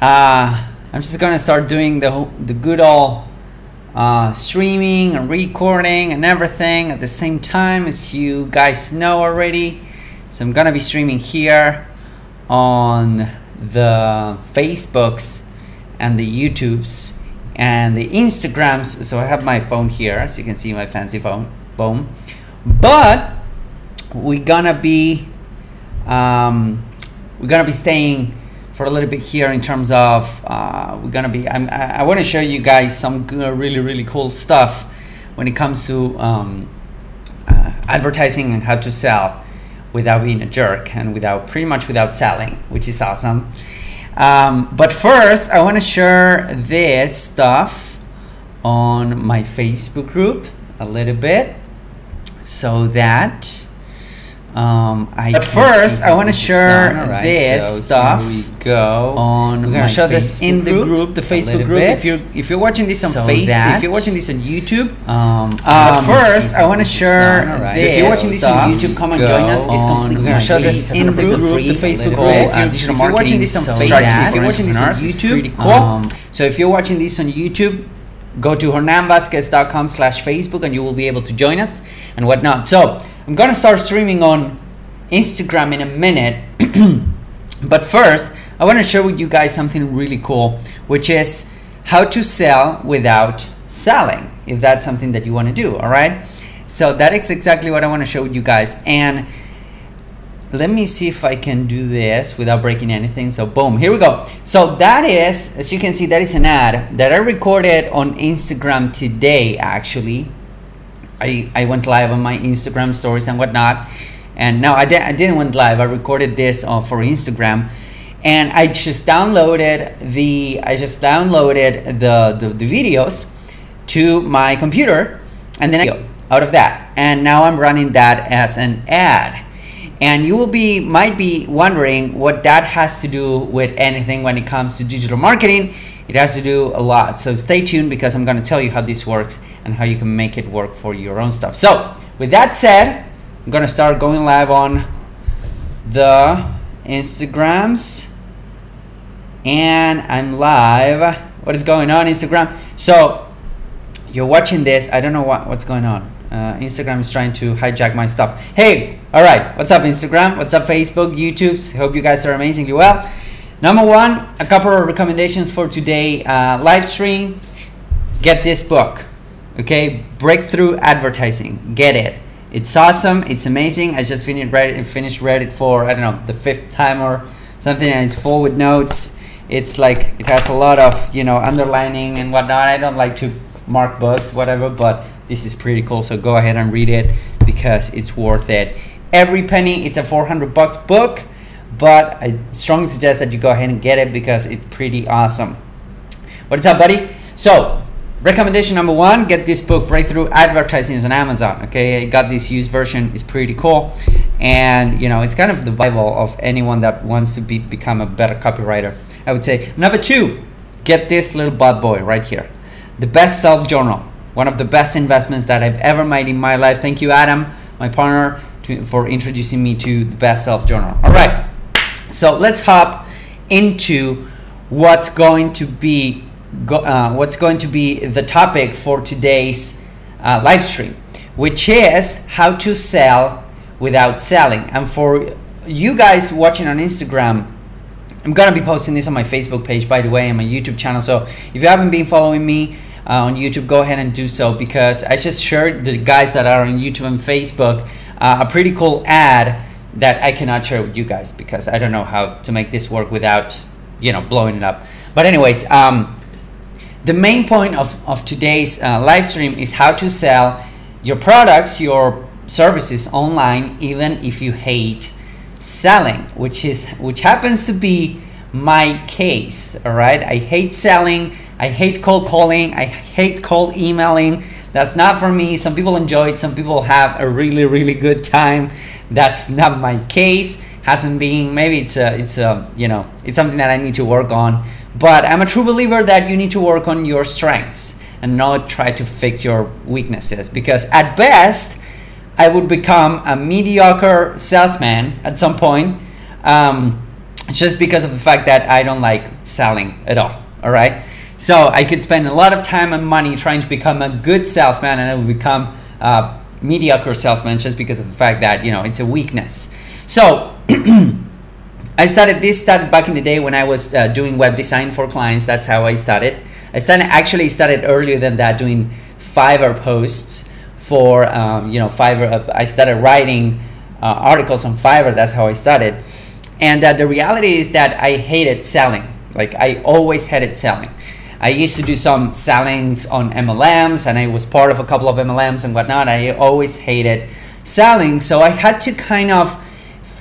uh, I'm just gonna start doing the the good old uh, streaming and recording and everything at the same time as you guys know already. So I'm gonna be streaming here on the Facebooks and the YouTubes and the Instagrams. So I have my phone here, as you can see, my fancy phone. Boom. But we're gonna be um, we're gonna be staying for a little bit here in terms of uh, we're gonna be I'm, i want to show you guys some really really cool stuff when it comes to um, uh, advertising and how to sell without being a jerk and without pretty much without selling which is awesome. Um, but first I want to share this stuff on my Facebook group a little bit so that um, I But first, I wanna share done. Alright, this so stuff Here we go. on We're gonna show this in the group group, the Facebook group. bit. If you're if you're watching this on So Facebook, if you're watching this on YouTube, Um, um, first, I want to share alright. this. So if you're watching this on YouTube, come and join us. It's completely We're gonna show this in the 100% group, free, the Facebook group. uh, If you're, if you're watching this on so Facebook, if you're watching this on YouTube, cool. um, so if you're watching this on YouTube, go to hernanvazquez.com slash Facebook and you will be able to join us and whatnot. So I'm gonna start streaming on Instagram in a minute. But first, I want to share with you guys something really cool, which is how to sell without selling, if that's something that you want to do. All right. So that is exactly what I want to show you guys. And let me see if I can do this without breaking anything. So boom, here we go. So that is, as you can see, that is an ad that I recorded on Instagram today. Actually, I I went live on my Instagram stories and whatnot. And no, I didn't. I didn't went live. I recorded this uh, for Instagram, and I just downloaded the. I just downloaded the the, the videos to my computer, and then I out of that, and now I'm running that as an ad. And you will be might be wondering what that has to do with anything when it comes to digital marketing. It has to do a lot. So stay tuned because I'm going to tell you how this works and how you can make it work for your own stuff. So, with that said, I'm to start going live on the Instagrams and I'm live. What is going on Instagram? So, you're watching this. I don't know what, what's going on. Uh, Instagram is trying to hijack my stuff. Hey, all right. What's up, Instagram? What's up, Facebook, YouTube? Hope you guys are amazingly well. Number one, a couple of recommendations for today uh, live stream. Get this book, okay? Breakthrough Advertising. Get it. It's awesome. It's amazing. I just finished read it, finished for I don't know the fifth time or something, and it's full with notes. It's like it has a lot of you know underlining and whatnot. I don't like to mark books, whatever, but this is pretty cool. So go ahead and read it because it's worth it. Every penny. It's a 400 bucks book, but I strongly suggest that you go ahead and get it because it's pretty awesome. What's up, buddy? So, recommendation number one: get this book, Breakthrough Advertising, is on Amazon. Okay, got this used version; it's pretty cool, and you know, it's kind of the bible of anyone that wants to be become a better copywriter. I would say number two: get this little bad boy right here, the Best Self Journal, one of the best investments that I've ever made in my life. Thank you, Adam, my partner, to, for introducing me to the Best Self Journal. All right, so let's hop into what's going to be go, uh, what's going to be the topic for today's uh, live stream, which is how to sell without selling. And for you guys watching on Instagram, I'm gonna be posting this on my Facebook page, by the way, and my YouTube channel. So if you haven't been following me uh, on YouTube, go ahead and do so because I just shared the guys that are on YouTube and Facebook uh, a pretty cool ad that I cannot share with you guys because I don't know how to make this work without you know blowing it up. But anyways, um, the main point of, of today's uh, live stream is how to sell your products, your services online, even if you hate selling, which is which happens to be my case. All right, I hate selling. I hate cold calling. I hate cold emailing. That's not for me. Some people enjoy it. Some people have a really really good time. That's not my case. Hasn't been. Maybe it's a it's a you know it's something that I need to work on. But I'm a true believer that you need to work on your strengths and not try to fix your weaknesses because at best I would become a mediocre salesman at some point. Um, just because of the fact that I don't like selling at all. All right. So I could spend a lot of time and money trying to become a good salesman, and I would become a mediocre salesman just because of the fact that you know it's a weakness. So I started this started back in the day when I was uh, doing web design for clients. That's how I started. I started actually started earlier than that doing Fiverr posts for um, you know Fiverr. Uh, I started writing uh, articles on Fiverr. That's how I started. And uh, the reality is that I hated selling. Like I always hated selling. I used to do some sellings on MLMs, and I was part of a couple of MLMs and whatnot. I always hated selling, so I had to kind of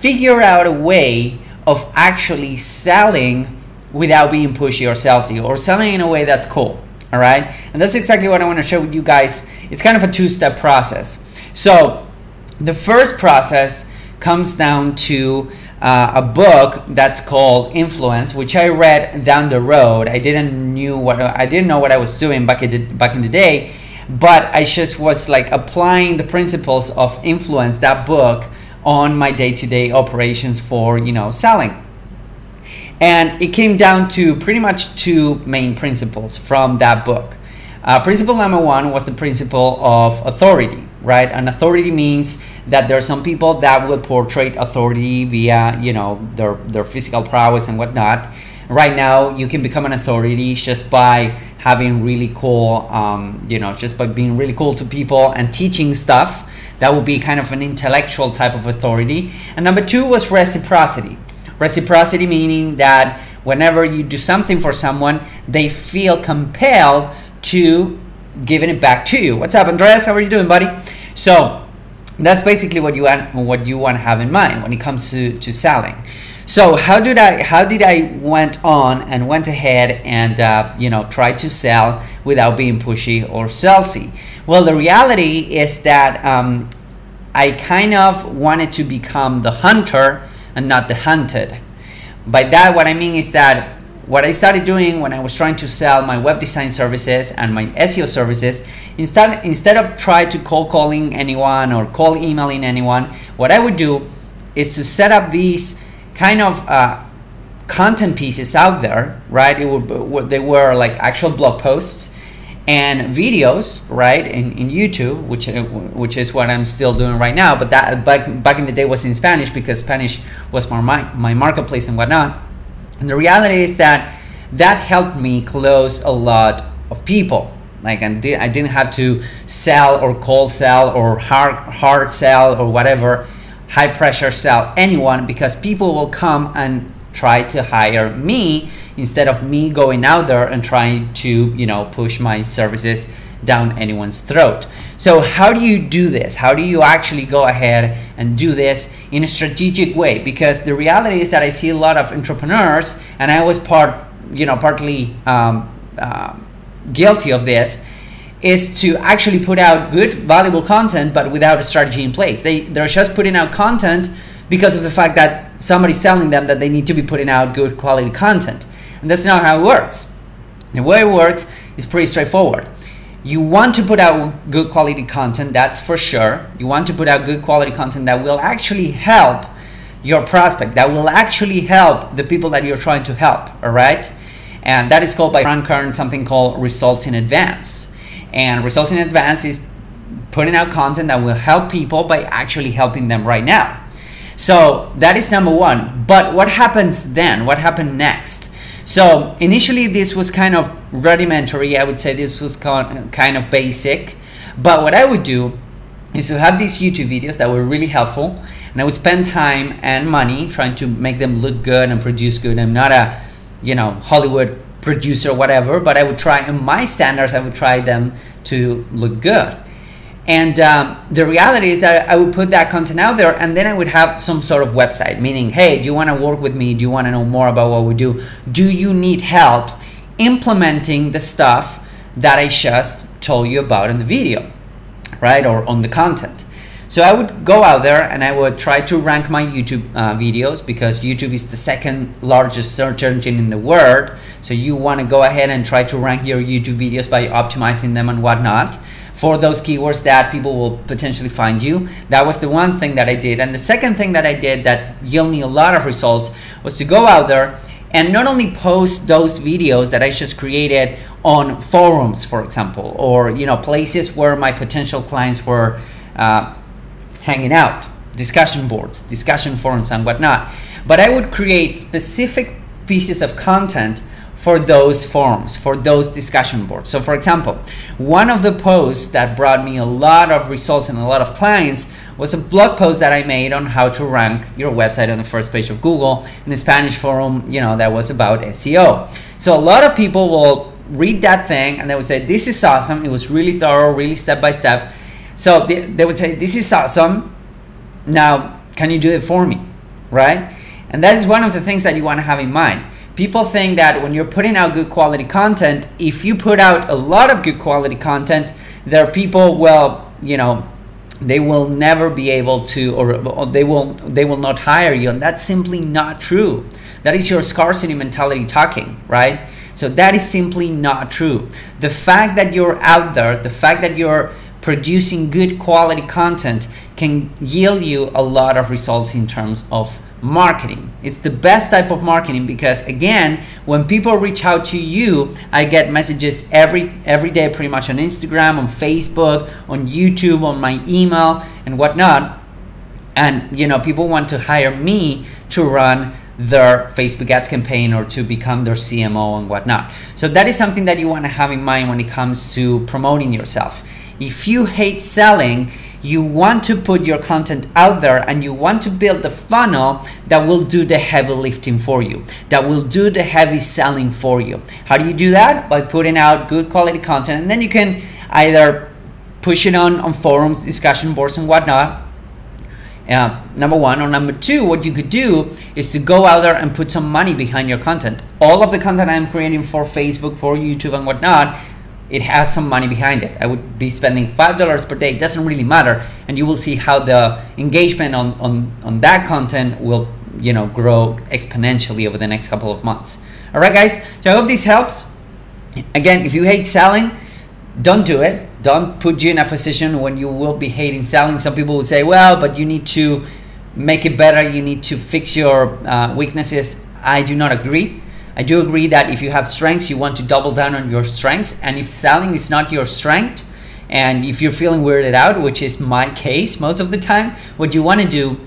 figure out a way of actually selling without being pushy or salesy, or selling in a way that's cool. All right, and that's exactly what I want to share with you guys. It's kind of a two-step process. So the first process comes down to uh, a book that's called Influence, which I read down the road. I didn't knew what I didn't know what I was doing back in the, back in the day, but I just was like applying the principles of influence that book on my day-to-day operations for you know selling. And it came down to pretty much two main principles from that book. Uh, principle number one was the principle of authority, right? And authority means that there are some people that will portray authority via, you know, their, their physical prowess and whatnot. Right now, you can become an authority just by having really cool, um, you know, just by being really cool to people and teaching stuff. That would be kind of an intellectual type of authority. And number two was reciprocity. Reciprocity meaning that whenever you do something for someone, they feel compelled to giving it back to you. What's up, Andreas? How are you doing, buddy? So that's basically what you want what you want to have in mind when it comes to, to selling. So how did I how did I went on and went ahead and uh, you know try to sell without being pushy or salesy? Well, the reality is that um, I kind of wanted to become the hunter and not the hunted. By that, what I mean is that what I started doing when I was trying to sell my web design services and my SEO services, instead instead of try to cold calling anyone or call emailing anyone, what I would do is to set up these kind of uh, content pieces out there, right? It would they were like actual blog posts and videos, right, in, in YouTube, which which is what I'm still doing right now. But that back back in the day was in Spanish because Spanish was more my my marketplace and whatnot and the reality is that that helped me close a lot of people. Like I didn't have to sell or cold sell or hard hard sell or whatever, high pressure sell anyone because people will come and try to hire me instead of me going out there and trying to you know push my services down anyone's throat. So, how do you do this? How do you actually go ahead and do this in a strategic way? Because the reality is that I see a lot of entrepreneurs, and I was part, you know, partly um, uh, guilty of this, is to actually put out good, valuable content, but without a strategy in place. They they're just putting out content because of the fact that somebody's telling them that they need to be putting out good quality content, and that's not how it works. The way it works is pretty straightforward you want to put out good quality content, that's for sure. You want to put out good quality content that will actually help your prospect, that will actually help the people that you're trying to help, all right? And that is called by Frank Kern something called results in advance. And results in advance is putting out content that will help people by actually helping them right now. So that is number one. But what happens then? What happened next? So initially, this was kind of rudimentary. I would say this was kind of basic. But what I would do is to have these YouTube videos that were really helpful, and I would spend time and money trying to make them look good and produce good. I'm not a, you know, Hollywood producer whatever, but I would try in my standards. I would try them to look good. And um, the reality is that I would put that content out there and then I would have some sort of website, meaning, hey, do you want to work with me? Do you want to know more about what we do? Do you need help implementing the stuff that I just told you about in the video, right? Or on the content. So I would go out there and I would try to rank my YouTube uh, videos because YouTube is the second largest search engine in the world. So you want to go ahead and try to rank your YouTube videos by optimizing them and whatnot for those keywords that people will potentially find you. That was the one thing that I did. And the second thing that I did that yielded me a lot of results was to go out there and not only post those videos that I just created on forums, for example, or you know places where my potential clients were uh, hanging out, discussion boards, discussion forums, and whatnot. But I would create specific pieces of content for those forums, for those discussion boards. So, for example, one of the posts that brought me a lot of results and a lot of clients was a blog post that I made on how to rank your website on the first page of Google in a Spanish forum, you know, that was about SEO. So, a lot of people will read that thing and they would say, This is awesome. It was really thorough, really step by step. So, they, they would say, This is awesome. Now, can you do it for me? Right? And that is one of the things that you want to have in mind people think that when you're putting out good quality content, if you put out a lot of good quality content, there are people, well, you know, they will never be able to or, or they will they will not hire you and that's simply not true that is your scarcity mentality talking right so that is simply not true the fact that you're out there the fact that you're producing good quality content can yield you a lot of results in terms of marketing. It's the best type of marketing because again, when people reach out to you, I get messages every every day pretty much on Instagram, on Facebook, on YouTube, on my email and whatnot. And you know, people want to hire me to run their Facebook ads campaign or to become their CMO and whatnot. So that is something that you want to have in mind when it comes to promoting yourself. If you hate selling, you want to put your content out there and you want to build the funnel that will do the heavy lifting for you, that will do the heavy selling for you. How do you do that? By putting out good quality content and then you can either push it on on forums, discussion boards, and whatnot. Uh, number one or number two what you could do is to go out there and put some money behind your content all of the content i'm creating for facebook for youtube and whatnot it has some money behind it. I would be spending five dollars per day. It doesn't really matter, and you will see how the engagement on, on on that content will you know grow exponentially over the next couple of months. All right, guys. So I hope this helps. Again, if you hate selling, don't do it. Don't put you in a position when you will be hating selling. Some people will say, well, but you need to make it better. You need to fix your uh, weaknesses. I do not agree. I do agree that if you have strengths, you want to double down on your strengths. And if selling is not your strength, and if you're feeling weirded out, which is my case most of the time, what you want to do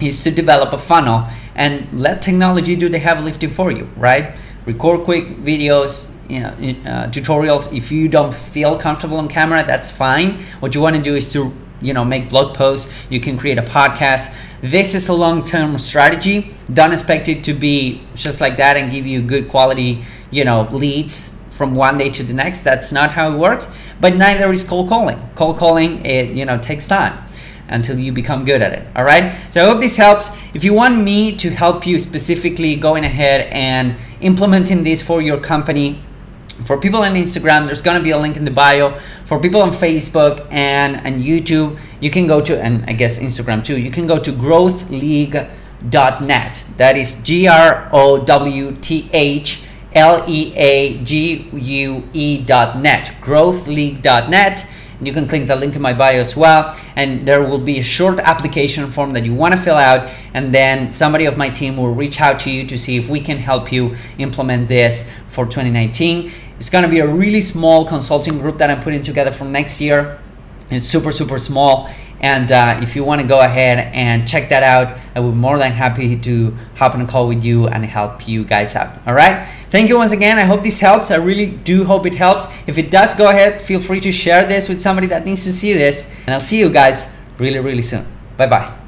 is to develop a funnel and let technology do the heavy lifting for you, right? Record quick videos, you know, uh, tutorials. If you don't feel comfortable on camera, that's fine. What you want to do is to you know make blog posts you can create a podcast this is a long-term strategy. Don't expect it to be just like that and give you good quality you know leads from one day to the next. That's not how it works. But neither is cold calling. Cold calling it you know takes time until you become good at it. All right? So i hope this helps. If you want me to help you specifically going ahead and implementing this for your company for people on Instagram, there's gonna be a link in the bio. For people on Facebook and, and YouTube, you can go to, and I guess Instagram too, you can go to growthleague.net. That is G R O W T H L E A G U E dot net. Growthleague.net. You can click the link in my bio as well. And there will be a short application form that you want to fill out. And then somebody of my team will reach out to you to see if we can help you implement this for 2019 it's going to be a really small consulting group that I'm putting together for next year. It's super, super small. And uh, if you want to go ahead and check that out, I would be more than happy to hop on a call with you and help you guys out. All right. Thank you once again. I hope this helps. I really do hope it helps. If it does, go ahead. Feel free to share this with somebody that needs to see this. And I'll see you guys really, really soon. Bye bye.